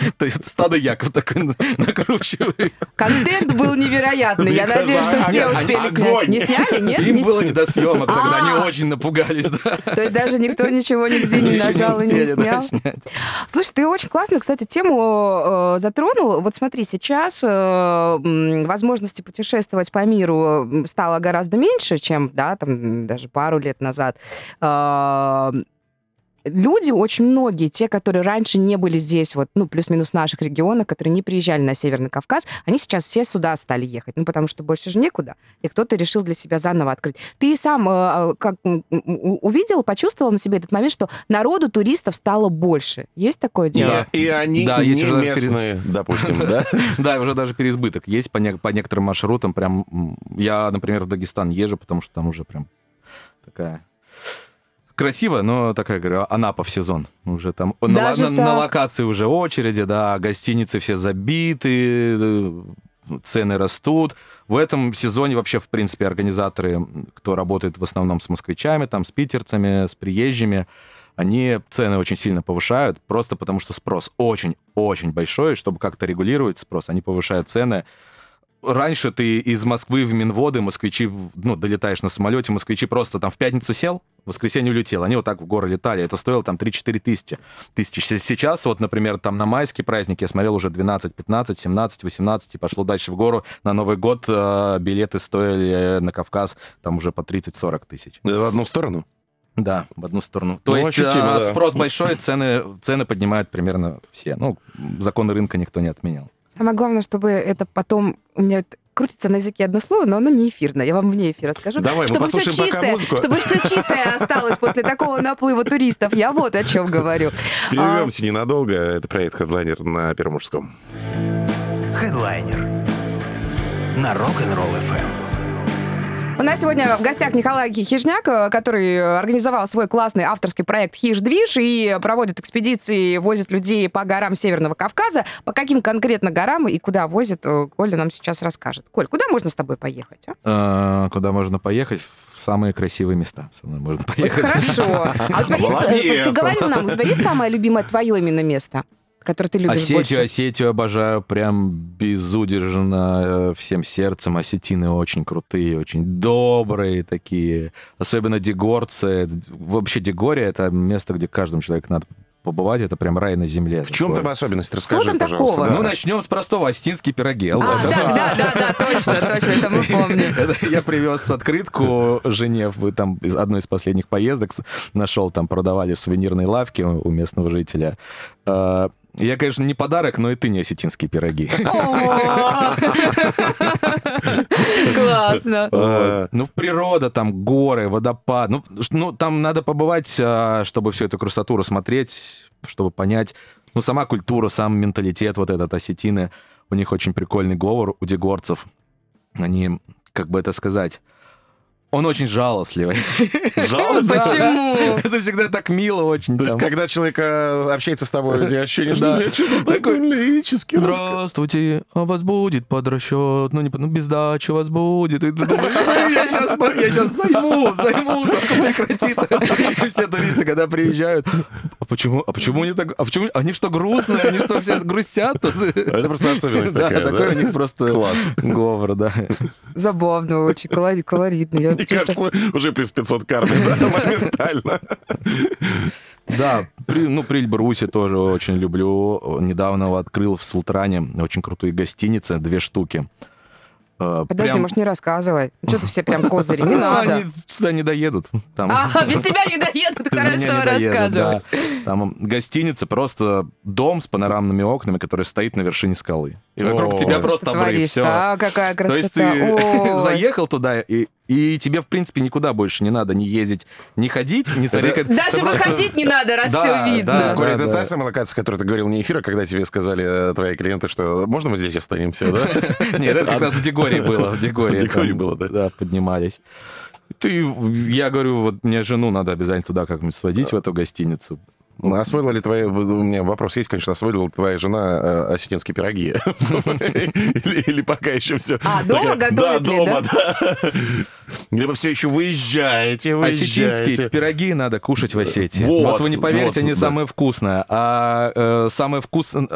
стадо яков такое накручивает. Контент был невероятный. Я надеюсь, что все они- успели снять. Не сняли, нет? Им было не до съемок тогда, А. они очень напугались, да. То есть даже никто ничего нигде не нажал и не снял? Слушай, ты очень классную, кстати, тему э, затронул. Вот смотри, сейчас э, возможности путешествовать по миру стало гораздо меньше, чем, да, там даже пару лет назад. Э, Люди, очень многие, те, которые раньше не были здесь, вот, ну, плюс-минус в наших регионах, которые не приезжали на Северный Кавказ, они сейчас все сюда стали ехать, ну, потому что больше же некуда, и кто-то решил для себя заново открыть. Ты сам э, как м, м, увидел, почувствовал на себе этот момент, что народу, туристов стало больше. Есть такое дело? И, и они Да, есть не перед- местные, допустим, да? (laughs) Да, уже даже переизбыток есть по, не- по некоторым маршрутам. Прям я, например, в Дагестан езжу, потому что там уже прям такая красиво, но такая, говорю, Анапа в сезон. Уже там на, Даже на- на так? локации уже очереди, да, гостиницы все забиты, э, цены растут. В этом сезоне вообще, в принципе, организаторы, кто работает в основном с москвичами, там, с питерцами, с приезжими, они цены очень сильно повышают, просто потому что спрос очень-очень большой, чтобы как-то регулировать спрос, они повышают цены. Раньше ты из Москвы в Минводы, москвичи, ну, долетаешь на самолете, москвичи просто там в пятницу сел, в воскресенье улетел. Они вот так в горы летали. Это стоило там 3-4 тысячи. тысячи. Сейчас вот, например, там на майские праздники я смотрел уже 12, 15, 17, 18 и пошло дальше в гору. На Новый год э, билеты стоили на Кавказ там уже по 30-40 тысяч. Да, В одну сторону. Да, в одну сторону. То Ну, есть ощутимо, а, да. спрос большой, цены, цены поднимают примерно все. Ну, законы рынка никто не отменял. Самое главное, чтобы это потом... У меня крутится на языке одно слово, но оно не эфирное. Я вам вне эфира скажу. Давай, мы чтобы все послушаем пока чистое, музыку. чтобы все чистое осталось после такого наплыва туристов. Я вот о чем говорю. Прервемся ненадолго. Это проект Headliner на Первом мужском. Хедлайнер на Rock'n'Roll FM. У нас сегодня в гостях Николай Хижняк, э, который организовал свой классный авторский проект «Хиж-движ» и проводит экспедиции, возит людей по горам Северного Кавказа. По каким конкретно горам и куда возит, э, Коля нам сейчас расскажет. Коль, куда можно с тобой поехать? а? А, Куда можно поехать? В самые красивые места со мной можно поехать. Хорошо. А у тебя есть, э, ты говорил нам, у тебя есть самое любимое твое именно место? Который ты любишь Осетию, больше? Осетию обожаю прям безудержно э, всем сердцем. Осетины очень крутые, очень добрые такие. Особенно дегорцы. Вообще Дегория — это место, где каждому человеку надо побывать. Это прям рай на земле. В чем там особенность? Расскажи, там пожалуйста. такого? да. Ну, начнем с простого. Остинские пироги. А, да, да, да, да, точно, точно, это мы помним. (laughs) Это я привез открытку жене, там из одной из последних поездок нашел, там продавали в сувенирной лавке у у местного жителя. Я, конечно, не подарок, но и ты не осетинские пироги. (laughs) Классно. А, Ну, природа, там горы, водопад. Ну, ну, там надо побывать, а, чтобы всю эту красоту рассмотреть, чтобы понять. Ну, сама культура, сам менталитет вот этот осетины. У них очень прикольный говор у дегорцев. Они, как бы это сказать, он очень жалостливый. (laughs) Жалостно? Почему? Это всегда так мило очень. То есть, когда человек э, общается с тобой, ощущение, что что-то такой лирический рассказ. Здравствуйте, а вас будет под расчет, ну, не, под- ну без дачи вас будет. И ты думаешь, «Ну, я сейчас, займу, займу, прекрати. Все туристы, когда приезжают, почему, а почему они так, а почему, они что, грустные, они что, все грустят? тут?» Это просто особенность (laughs) Да, такая, такой да? у них просто Класс. говор, да. Забавно очень, колори- колоритно. Я Мне кажется, уже плюс 500 кармы, да, (laughs) моментально. Да, при- ну, Прильб Руси тоже очень люблю. Недавно его открыл в Султане. Очень крутые гостиницы, две штуки. Э, Подожди, прям- может, не рассказывай. Что ты все прям козыри? Не (laughs) надо. Они сюда не доедут. Там... А, без тебя не доедут, хорошо, не доедут, рассказывай. да. Там гостиница, просто дом с панорамными окнами, который стоит на вершине скалы. И вокруг О, тебя просто обрыв. творишь, Все. а, какая То есть красота. (laughs) ты заехал туда, и, и тебе, в принципе, никуда больше не надо не ездить, не ходить, не смотреть. как- Даже выходить (laughs) не надо, раз все видно. Коля, это да. та самая локация, которую ты говорил не эфира, когда тебе сказали э, твои клиенты, что можно мы здесь останемся, да? (laughs) Нет, (laughs) это как раз в Дегории было. В там, было, да. Да, поднимались. Ты, я говорю, вот мне жену надо обязательно туда как-нибудь сводить, в эту гостиницу. Ну, Освоила ли твоя... У меня вопрос есть, конечно, освоила ли твоя жена э, осетинские пироги? Или пока еще все... А, дома Да, готовит ли, дома, да. Или вы все еще выезжаете, Осетинские выезжаете. пироги надо кушать в Осетии. Вот, Вот, вы не поверите, они да. самые вкусные. А э, самое вкусное...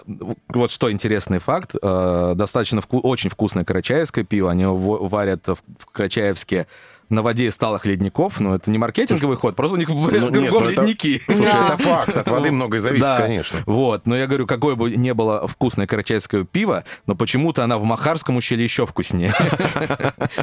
Вот что интересный факт. э, достаточно очень вкусное карачаевское пиво. Они варят в, в Карачаевске на воде из сталых ледников. Но это не маркетинговый ход, просто у них Ну, нет, кругом ну это- ледники. Слушай, Да. это факт. От воды многое зависит, Да. конечно. Вот, но я говорю, какое бы не было вкусное карачаевское пиво, но почему-то она в Махарском ущелье еще вкуснее.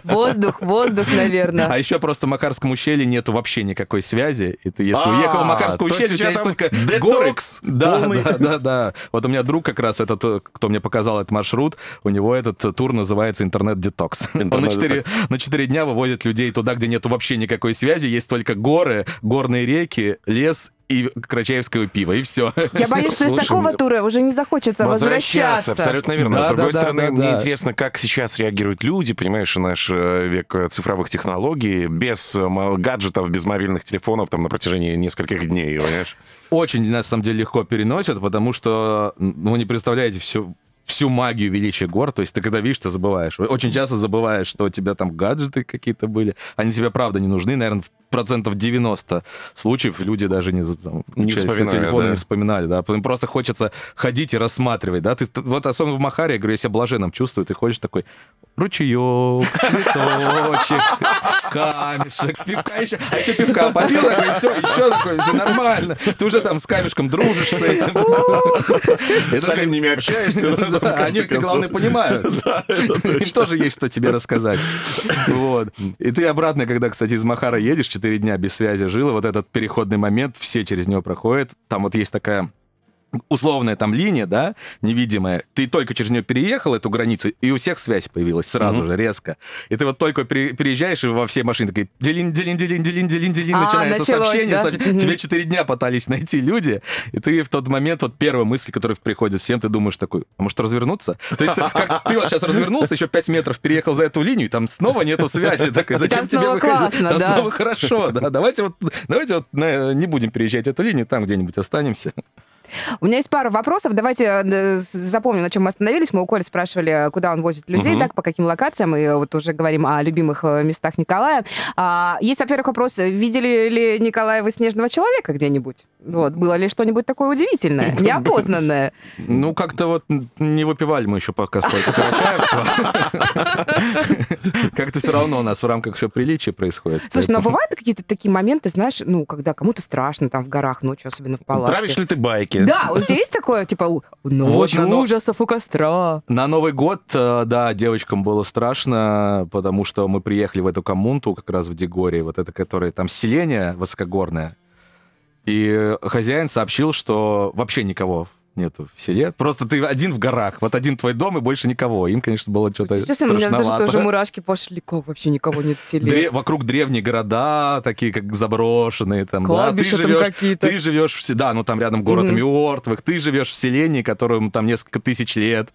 Воздух, воздух, наверное. А еще просто в Макарском ущелье нету вообще никакой связи. И ты, если А, уехал в Макарское то есть ущелье, у тебя есть только горы. Да, да, да, да. Вот у меня друг как раз этот, кто мне показал этот маршрут, у него этот тур называется интернет-детокс. Он на четыре, на четыре дня выводит людей туда, где нету вообще никакой связи, есть только горы, горные реки, лес и карачаевское пиво, и все. Я боюсь, что из такого тура уже не захочется возвращаться. абсолютно верно. Да, С другой да, да, стороны, да, мне да. интересно, как сейчас реагируют люди, понимаешь, наш э, век э, цифровых технологий, без э, гаджетов, без мобильных телефонов там на протяжении нескольких дней, понимаешь? очень, на самом деле, легко переносят, потому что, ну, не представляете всю, всю магию величия гор. То есть ты когда видишь, ты забываешь. Очень часто забываешь, что у тебя там гаджеты какие-то были. Они тебе, правда, не нужны. Наверное, в процентов 90 случаев люди даже не, там, Не включая вспоминают, телефоны, да. не вспоминали. Да. Им просто хочется ходить и рассматривать. Да. Ты, вот особенно в Махаре, я говорю, я себя блаженным чувствую. Ты ходишь такой, ручеек, цветочек, камешек, пивка еще. А еще пивка попил, такой, и все, еще такой, все нормально. Ты уже там с камешком дружишь с этим. С ними общаешься. Они, кстати, главное, понимают. (laughs) Им тоже есть что тебе рассказать. Вот. И ты обратно, когда, кстати, из Махара едешь, 4 дня без связи жил, и вот этот переходный момент, все через него проходят. Там вот есть такая условная там линия, да, невидимая, ты только через нее переехал эту границу, и у всех связь появилась сразу же, резко. И ты вот только пере- переезжаешь, и во все машины такие делин, делин, делин, делин, делин, делин, А, начинается началось, сообщение, да? сообщение. Тебе четыре дня пытались найти люди, и ты в тот момент, вот первая мысль, которая приходит всем, ты думаешь такой, а может развернуться? То есть ты, как, ты вот сейчас развернулся, еще 5 метров переехал за эту линию, и там снова нету связи. Такой, зачем тебе выходить? классно, там да. снова хорошо, да. Давайте вот, давайте вот на- не будем переезжать эту линию, там где-нибудь останемся. У меня есть пара вопросов. Давайте э, запомним, на чем мы остановились. Мы у Коли спрашивали, куда он возит людей, Мгм. так, по каким локациям, и вот уже говорим о любимых э, местах Николая. А, есть, во-первых, вопрос, видели ли Николая вы снежного человека где-нибудь? Вот, было ли что-нибудь такое удивительное, неопознанное? Ну, как-то вот не выпивали мы еще пока сколько Карачаевского. Как-то все равно у нас в рамках все приличия происходит. Слушай, ну Поэтому- бывают какие-то такие моменты, знаешь, ну, когда кому-то страшно там в горах ночью, особенно в палатке? Травишь ли ты байки? Да, у тебя есть такое, типа, ночь но- ужасов у костра? На Новый год, э, да, девочкам было страшно, потому что мы приехали в эту коммунту как раз в Дегоре, вот это, которое там селение высокогорное, и хозяин сообщил, что вообще никого нету в селе. Просто ты один в горах, вот один твой дом и больше никого. Им, конечно, было что-то Честно, у меня даже тоже мурашки пошли. Как вообще никого нет в селе? Дре- вокруг древние города, такие как заброшенные, там, да, ты Кладбища живешь, какие-то. ты живешь в да, ну там рядом город Мгм. мертвых, ты живешь в селении, которому там несколько тысяч лет.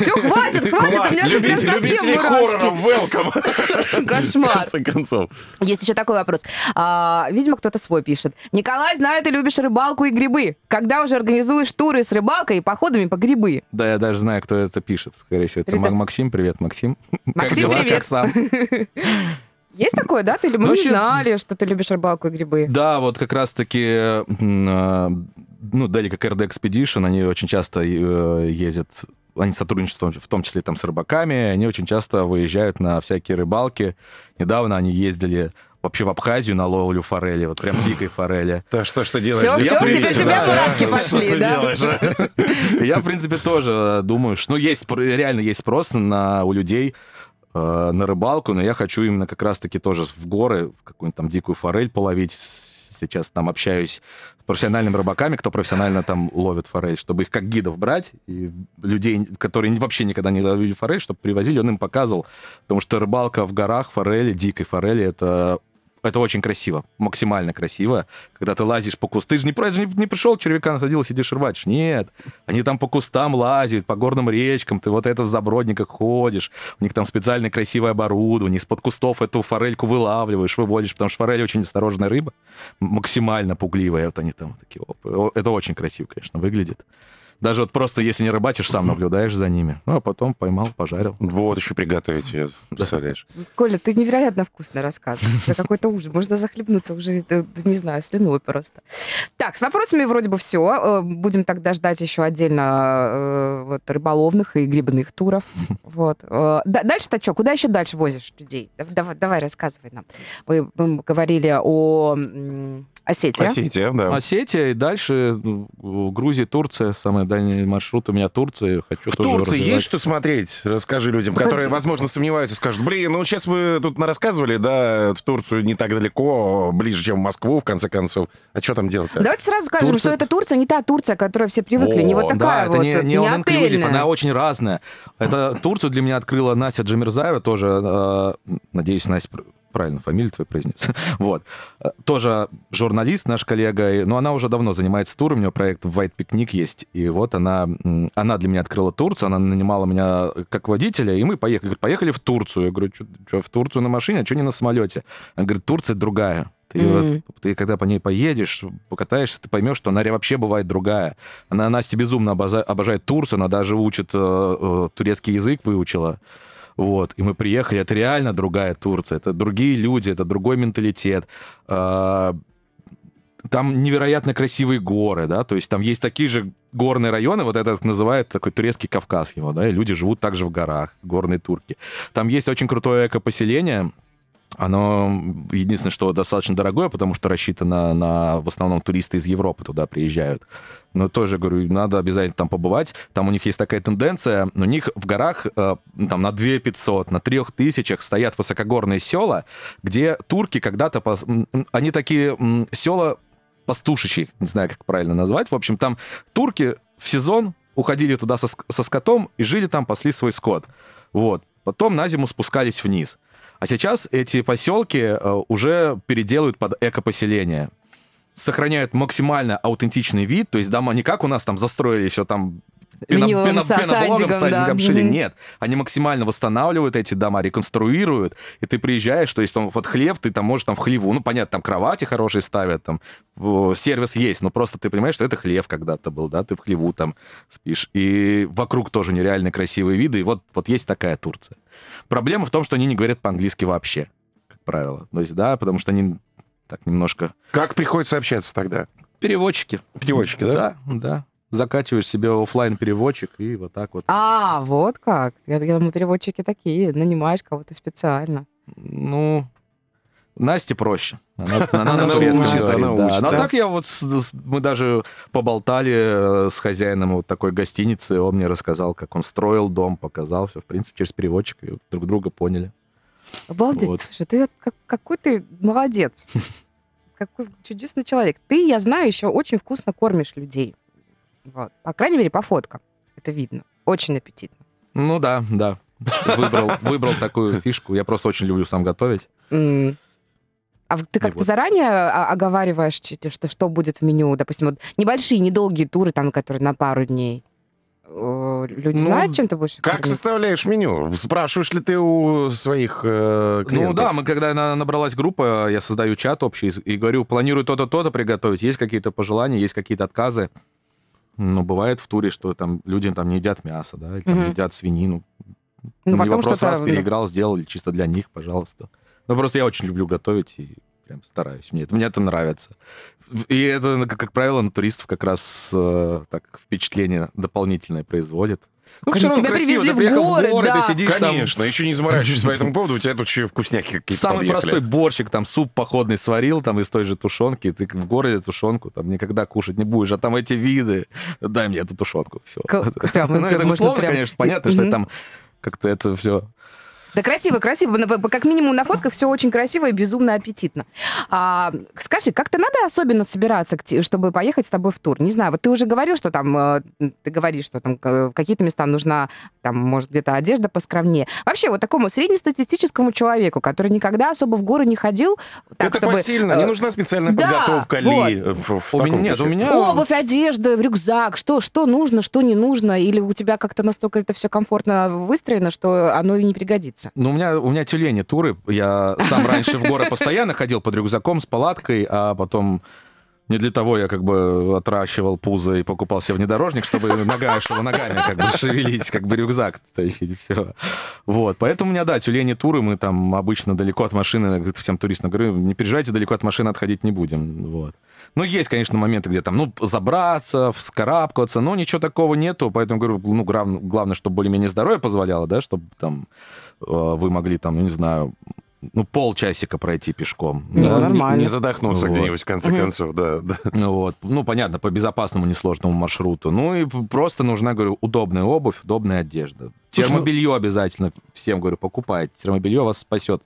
Все, хватит, хватит, у меня же прям совсем мурашки. welcome! (laughs) В Кошмар. конце концов. Есть еще такой вопрос. А, видимо, кто-то свой пишет. Николай, знаю, ты любишь рыбалку и грибы. Когда уже организуешь туры с рыбалкой и походами по грибы? Да, я даже знаю, кто это пишет. Скорее всего, это Ребят- Ма- Максим. Привет, Максим. (laughs) как Максим, дела? привет. Как сам? (laughs) Есть такое, да? Ты, мы Вообще- не знали, что ты любишь рыбалку и грибы. Да, вот как раз-таки, а, ну, Дели как RD Expedition, они очень часто э, ездят, они сотрудничают в том числе там с рыбаками, они очень часто выезжают на всякие рыбалки. Недавно они ездили вообще в Абхазию на ловлю форели, вот прям дикой форели. Да что ж ты делаешь? Всё, я теперь тебя мурашки Что пошли, да? а? (laughs) Я, в принципе, тоже э, думаю, что ну, есть, реально есть спрос на, у людей э, на рыбалку, но я хочу именно как раз-таки тоже в горы, в какую-нибудь там дикую форель половить. Сейчас там общаюсь с профессиональными рыбаками, кто профессионально там ловит форель, чтобы их как гидов брать, и людей, которые вообще никогда не ловили форель, чтобы привозили, он им показывал. Потому что рыбалка в горах, форели, дикой форели, это это очень красиво, максимально красиво, когда ты лазишь по кустам. Ты же не, не, не пришел, червяка насадил, сидишь рвать. Нет. Они там по кустам лазят, по горным речкам, ты вот это в забродниках ходишь, у них там специальное красивое оборудование, из-под кустов эту форельку вылавливаешь, выводишь, потому что форель очень осторожная рыба, максимально пугливая. Вот они там такие, оп. Это очень красиво, конечно, выглядит. Даже вот просто если не рыбачишь, сам наблюдаешь за ними. Ну, а потом поймал, пожарил. Вот еще приготовить ее, представляешь? Коля, ты невероятно вкусно рассказываешь. Это какой-то ужас. Можно захлебнуться уже, э, не знаю, слюной просто. Так, с вопросами вроде бы все. Будем тогда ждать еще отдельно э, вот, рыболовных и грибных туров. (laughs) Вот. Э, да- Дальше-то что? Куда еще дальше возишь людей? Дав- Давай, давай рассказывай нам. Мы, мы говорили о м, Осетии. Осетия, да. Осетия и дальше Грузия, Турция, самый дальний маршрут у меня Турция. Хочу В тоже Турции развивать. есть что смотреть? Расскажи людям, которые, возможно, сомневаются, скажут, блин, ну сейчас вы тут рассказывали, да, в Турцию не так далеко, ближе, чем в Москву, в конце концов. А что там делать-то? Давайте сразу скажем, Турция- что это Турция не та Турция, к которой все привыкли, не вот О, такая да, это вот, не, не all inclusive, отельная. она очень разная. Это Турцию для меня открыла Настя Джамирзаева, тоже, э, надеюсь, Настя правильно фамилию твою произнес. (laughs) вот. Э, Тоже журналист, наш коллега, но она уже давно занимается туром, у нее проект White Picnic есть, и вот она, она для меня открыла Турцию, она нанимала меня как водителя, и мы поехали. Говорит, поехали в Турцию. Я говорю, что в Турцию на машине, а что не на самолете? Она говорит, Турция другая. Ты, Мгм. вот, ты когда по ней поедешь, покатаешься, ты поймешь, что она вообще бывает другая. Она, Настя безумно обожает Турцию, она даже учит э, э, турецкий язык, выучила. Вот, и мы приехали, это реально другая Турция, это другие люди, это другой менталитет. А, Там невероятно красивые горы, да, то есть там есть такие же горные районы, вот это называют такой турецкий Кавказ его, да, и люди живут также в горах, горные турки. Там есть очень крутое экопоселение, оно единственное, что достаточно дорогое, потому что рассчитано на в основном туристы из Европы туда приезжают. Но тоже говорю, надо обязательно там побывать. Там у них есть такая тенденция, у них в горах э, там на 2 500, на 3 тысячах стоят высокогорные села, где турки когда-то... пос- Они такие села пастушечьи, не знаю, как правильно назвать. В общем, там турки в сезон уходили туда со, со скотом и жили там, пасли свой скот. Вот. Потом на зиму спускались вниз. А сейчас эти поселки э, уже переделают под экопоселение. Сохраняют максимально аутентичный вид, то есть дома не как у нас там застроили все там пеноблогом, садиком, садиком да. Мгм. Нет, они максимально восстанавливают эти дома, реконструируют, и ты приезжаешь, то есть там вот хлев, ты там можешь там в хлеву, ну, понятно, там кровати хорошие ставят, там сервис есть, но просто ты понимаешь, что это хлев когда-то был, да, ты в хлеву там спишь. И вокруг тоже нереально красивые виды, и вот, вот есть такая Турция. Проблема в том, что они не говорят по-английски вообще, как правило. То есть, да, потому что они так немножко Как приходится общаться тогда? переводчики. Переводчики, да? Да, да. Закачиваешь себе оффлайн переводчик и вот так вот. А, вот как. Я, я думаю, переводчики такие. Нанимаешь кого-то специально. Ну, Насте проще. Она, она Она на турецком учит, говорит, она да. учит, да. так я вот... с- с- мы даже поболтали э, с хозяином вот такой гостиницы. Он мне рассказал, как он строил дом, показал все. В принципе, через переводчик и друг друга поняли. Обалдеть. Вот. Слушай, ты как- какой ты молодец. (laughs) Какой чудесный человек. Ты, я знаю, еще очень вкусно кормишь людей. Вот. По крайней мере, по фоткам. Это видно. Очень аппетитно. Ну да, да. Выбрал, выбрал такую фишку. Я просто очень люблю сам готовить. М. А ты как-то вот. заранее о- оговариваешь, что, что будет в меню? Допустим, вот небольшие, недолгие туры, там, которые на пару дней. Люди Ну, знают, чем ты будешь Как кормить? составляешь меню? Спрашиваешь ли ты у своих э, клиентов? Ну да, мы когда на- набралась группа, я создаю чат общий и говорю, планирую то-то, то-то приготовить. Есть какие-то пожелания, есть какие-то отказы. Ну, бывает в туре, что там люди там не едят мясо, да, или там Мгм. едят свинину. Ну, Ну, вопрос, раз переиграл, сделал, чисто для них, пожалуйста. Ну, просто я очень люблю готовить и прям стараюсь. Мне это, мне это нравится. И это, как, как правило, на туристов как раз э, так впечатление дополнительное производит. Ну, Конечно, всё равно тебя красиво. привезли Ты в приехал горы, в горы, да. ты сидишь там, Конечно, еще не заморачивайся по этому поводу, у тебя тут еще вкусняки какие-то Самый подъехали. простой борщик, там суп походный сварил, там из той же тушенки, ты в городе тушенку там никогда кушать не будешь, а там эти виды, дай мне эту тушенку, все. К- прям, (laughs) Ну, это условно, прям- конечно, понятно, что там как-то это все... Да красиво, красиво. Как минимум на фотках все очень красиво и безумно аппетитно. А, скажи, как-то надо особенно собираться, чтобы поехать с тобой в тур? Не знаю, вот ты уже говорил, что там, э, ты говоришь, что там э, в какие-то места нужна, там, может, где-то одежда поскромнее. Вообще, вот такому среднестатистическому человеку, который никогда особо в горы не ходил, так, это чтобы... посильно, э, не нужна специальная да, подготовка ли в, в У меня, нет, у меня... Обувь, одежда, рюкзак, что, что нужно, что не нужно, или у тебя как-то настолько это все комфортно выстроено, что оно и не пригодится? Ну, у меня, у меня тюлени туры. Я сам раньше в горы постоянно ходил под рюкзаком с палаткой, а потом не для того я как бы отращивал пузо и покупал себе внедорожник, чтобы нога, чтобы ногами как бы шевелить, как бы рюкзак тащить, все. Вот, поэтому у меня, да, тюлени туры, мы там обычно далеко от машины, всем туристам говорю, не переживайте, далеко от машины отходить не будем, вот. Ну, есть, конечно, моменты, где там, ну, забраться, вскарабкаться, но ничего такого нету, поэтому говорю, ну, глав- главное, чтобы более-менее здоровье позволяло, да, чтобы там э, вы могли там, ну, не знаю, ну, полчасика пройти пешком. Ну, да. Не- нормально. Не задохнуться Вот. где-нибудь, в конце Мгм. концов, да. да. Ну, вот. ну, понятно, по безопасному, несложному маршруту. Ну, и просто нужна, говорю, удобная обувь, удобная одежда. Слушай, ну- Термобелье обязательно всем, говорю, покупайте. Термобелье вас спасет.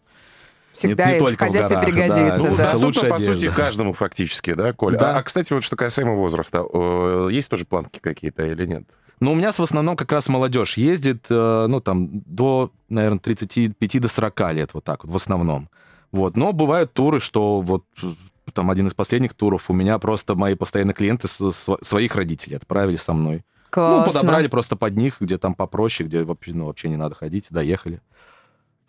Всегда не и в только в хозяйстве горах, да. пригодится. Ну, да. это лучшая Доступно, по одежда. сути, каждому фактически, да, Коль? Да. А, а, кстати, вот что касаемо возраста, э, есть тоже планки какие-то или нет? Но у меня в основном как раз молодежь ездит, э, ну, там, до, наверное, 35 до 40 лет, вот так вот, в основном. Вот. Но бывают туры, что вот э, там один из последних туров у меня просто мои постоянные клиенты с- св- своих родителей отправили со мной. Классно. Ну, подобрали просто под них, где там попроще, где вообще, ну, вообще не надо ходить, доехали.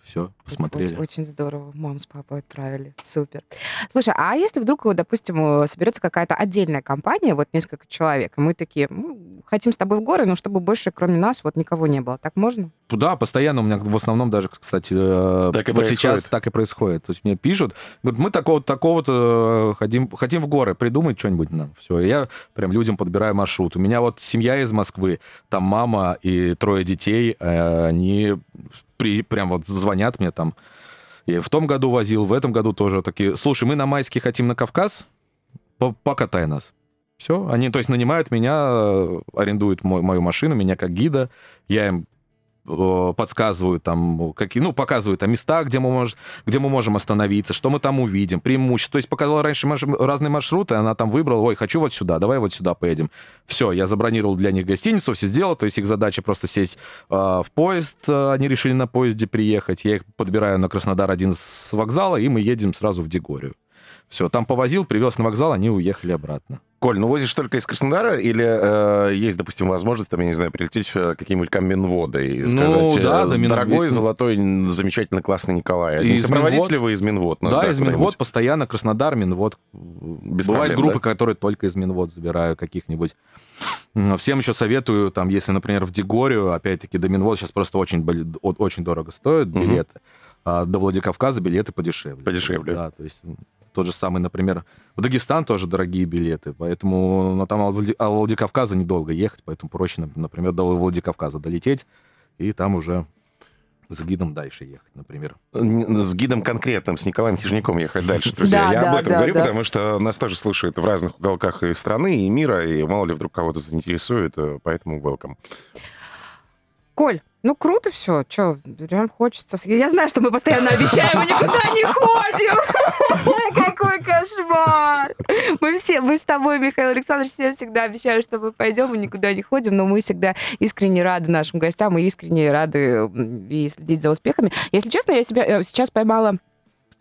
Все, посмотрели. Очень, очень здорово. Мам с папой отправили. Супер. Слушай, а если вдруг, допустим, э, соберется какая-то отдельная компания, вот несколько человек, и мы такие, мы хотим с тобой в горы, но чтобы больше, кроме нас, вот никого не было. Так можно? Да, постоянно у меня в основном даже, кстати, э, Так и вот происходит. сейчас так и происходит. То есть мне пишут, говорят, мы такого такого-то э, хотим, хотим в горы, придумать что-нибудь нам. Все, я прям людям подбираю маршрут. У меня вот семья из Москвы, там мама и трое детей, они при, прям вот звонят мне там. Я в том году возил, в этом году тоже такие. Слушай, мы на майский хотим на Кавказ, по- покатай нас. Все, они, то есть, нанимают меня, э, арендуют мой- мою машину, меня как гида, я им э, подсказываю там, какие, ну, показываю там места, где мы, мож, где мы можем остановиться, что мы там увидим, преимущества. То есть показал раньше маш- разные маршруты, она там выбрала, ой, хочу вот сюда, давай вот сюда поедем. Все, я забронировал для них гостиницу, все сделал, то есть их задача просто сесть э, в поезд, э, они решили на поезде приехать, я их подбираю на Краснодар один с вокзала, и мы едем сразу в Дегорию. Все, там повозил, привез на вокзал, они уехали обратно. Коль, ну возишь только из Краснодара или э, есть, допустим, возможность, там, я не знаю, прилететь в какие-нибудь Каменводы и Ну, сказать, да, э, да, Мин- дорогой, золотой, замечательно классный Николай. И Не из сопроводите Минвод- ли вы из Минвод? нас, да, да, из Минвод постоянно, Краснодар, Минвод. Без Бывают проблем, группы, да? которые только из Минвод забираю каких-нибудь. Всем еще советую, там, если, например, в Дегорию, опять-таки, до Минвод сейчас просто очень, очень дорого стоят билеты, а до Владикавказа билеты подешевле. Подешевле. Да, то есть тот же самый, например, в Дагестан тоже дорогие билеты, поэтому ну, там от Влади- Владикавказа недолго ехать, поэтому проще, нап- например, до Владикавказа долететь и там уже с гидом дальше ехать, например. С гидом конкретным, с Николаем Хижняком ехать дальше, (laughs) друзья. Да, Я да, об этом да, говорю, да. потому что нас тоже слушают в разных уголках и страны, и мира, и мало ли вдруг кого-то заинтересует, э, поэтому welcome. Коль, ну круто все. Че, прям хочется. Я знаю, что мы постоянно обещаем, мы никуда не ходим. Какой кошмар. Мы все, мы с тобой, Михаил Александрович, всем всегда обещаем, что мы пойдем, мы никуда не ходим, но мы всегда искренне рады нашим гостям и искренне рады и следить за успехами. Если честно, я себя э, сейчас поймала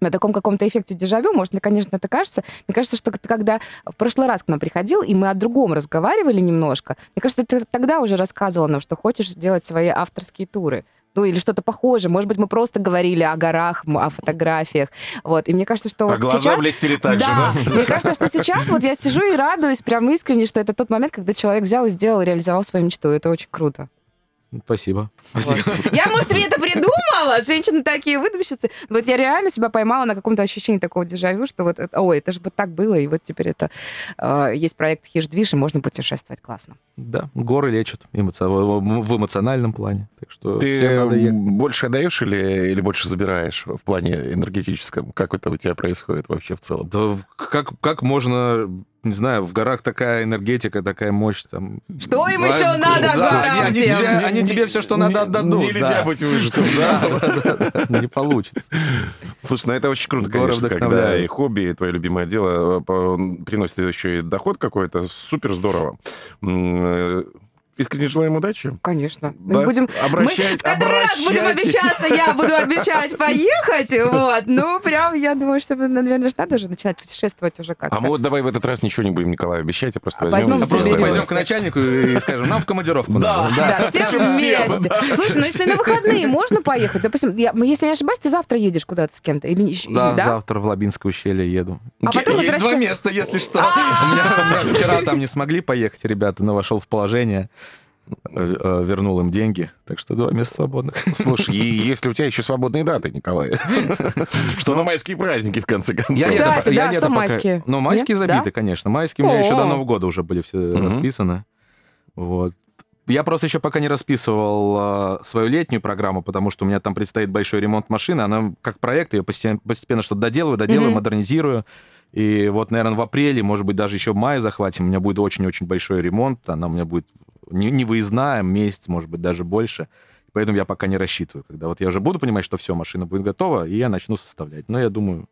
на таком каком-то эффекте дежавю, может, мне, конечно, это кажется. Мне кажется, что ты когда в прошлый раз к нам приходил, и мы о другом разговаривали немножко, мне кажется, ты тогда уже рассказывал нам, что хочешь сделать свои авторские туры. Ну, или что-то похожее. Может быть, мы просто говорили о горах, о фотографиях. Вот. И мне кажется, что А вот глаза сейчас... блестели так же, да, да? мне кажется, что сейчас вот я сижу и радуюсь прям искренне, что это тот момент, когда человек взял и сделал, реализовал свою мечту. Это очень круто. Спасибо. Вот. Я, может, себе это придумала? Женщины такие выдумщицы. Вот я реально себя поймала на каком-то ощущении такого дежавю, что вот, это, ой, это же вот так было, и вот теперь это э, есть проект Хиш-движ, и можно путешествовать классно. Да, горы лечат эмоци- в эмоциональном плане. Так что Ты больше отдаешь или, или больше забираешь в плане энергетическом? Как это у тебя происходит вообще в целом? Да как, как можно, не знаю, в горах такая энергетика, такая мощь там. Что им А, еще в- надо, да, горам они, они тебе, они тебе все, что не- надо, отдадут. Нельзя да. быть выжатым, да? Не получится. Слушай, ну это очень круто, конечно, когда и хобби, и твое любимое дело э, приносит еще и доход какой-то. Супер здорово. Искренне желаем удачи. Конечно. Мы Да, будем... обращать- мы в который раз будем обещаться, я буду (laughs) обещать поехать, вот. Ну, прям, я думаю, что, наверное, же надо уже начинать путешествовать уже как-то. А мы вот давай в этот раз ничего не будем Николаю обещать, а просто А возьмем возьмем и А просто пойдем к начальнику и скажем, нам в командировку надо. Да, все вместе. да. Слушай, ну если на выходные можно поехать, допустим, я- если не ошибаюсь, ты завтра едешь куда-то с кем-то или или- Да, да? завтра в Лабинское ущелье еду. А потом Есть два места, если что. У меня, у меня вчера там не смогли поехать ребята, но вошел в положение, вернул им деньги, так что два места свободных. (laughs) Слушай, и если у тебя еще свободные даты, Николай, (laughs) что на майские праздники, в конце концов. Кстати, да, что майские? Ну, майские забиты, конечно. Майские у меня еще до Нового года уже были все расписаны. Вот. Я просто еще пока не расписывал э, свою летнюю программу, потому что у меня там предстоит большой ремонт машины. Она как проект, я постепенно, постепенно что-то доделаю, доделаю, Мгм. модернизирую. И вот, наверное, в апреле, может быть, даже еще в мае захватим, у меня будет очень-очень большой ремонт. Она у меня будет не, не выездная, месяц, может быть, даже больше. Поэтому я пока не рассчитываю. Когда вот я уже буду понимать, что все, машина будет готова, и я начну составлять. Но я думаю,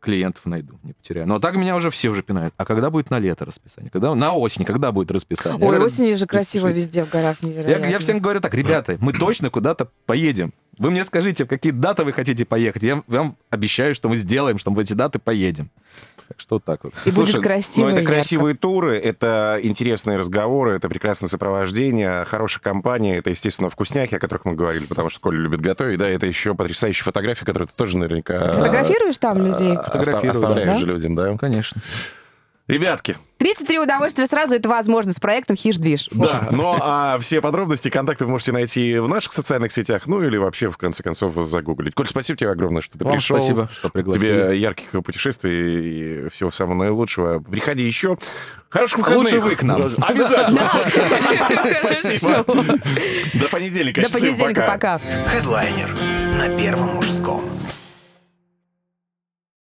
клиентов найду, не потеряю. Но так меня уже все уже пинают. А когда будет на лето расписание? Когда на осень, когда будет расписание? Я Ой, говорю, осенью же красиво пишите. везде в горах, Я, я всем говорю так, ребята, мы точно куда-то поедем. Вы мне скажите, в какие даты вы хотите поехать. Я вам обещаю, что мы сделаем, что мы в эти даты поедем. Так что вот так вот. И будет Слушай, красиво Ну, это и ярко. красивые туры, это интересные разговоры, это прекрасное сопровождение, хорошая компания, это, естественно, вкусняхи, о которых мы говорили, потому что Коля любит готовить, да, это еще потрясающие фотографии, которые ты тоже наверняка... Фотографируешь там людей? оста- Фотографирую, Оставляешь да. людям, да? Конечно. Ребятки, 33 удовольствия сразу, это возможно с проектом Хиш-движ. да, но а все подробности, контакты вы можете найти в наших социальных сетях, ну или вообще, в конце концов, загуглить. Коль, спасибо тебе огромное, что ты Вам пришел. спасибо, что пригласили. Тебе ярких путешествий и всего самого наилучшего. Приходи еще. Хороших выходных. Лучше вы к нам. (laughs) Обязательно. Спасибо. До понедельника. До понедельника, пока. пока. Хедлайнер на Первом мужском.